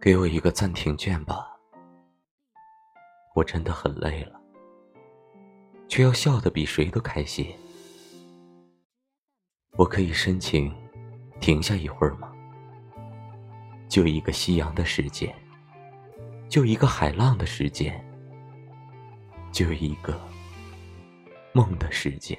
给我一个暂停键吧，我真的很累了，却要笑得比谁都开心。我可以申请停下一会儿吗？就一个夕阳的时间，就一个海浪的时间，就一个梦的时间。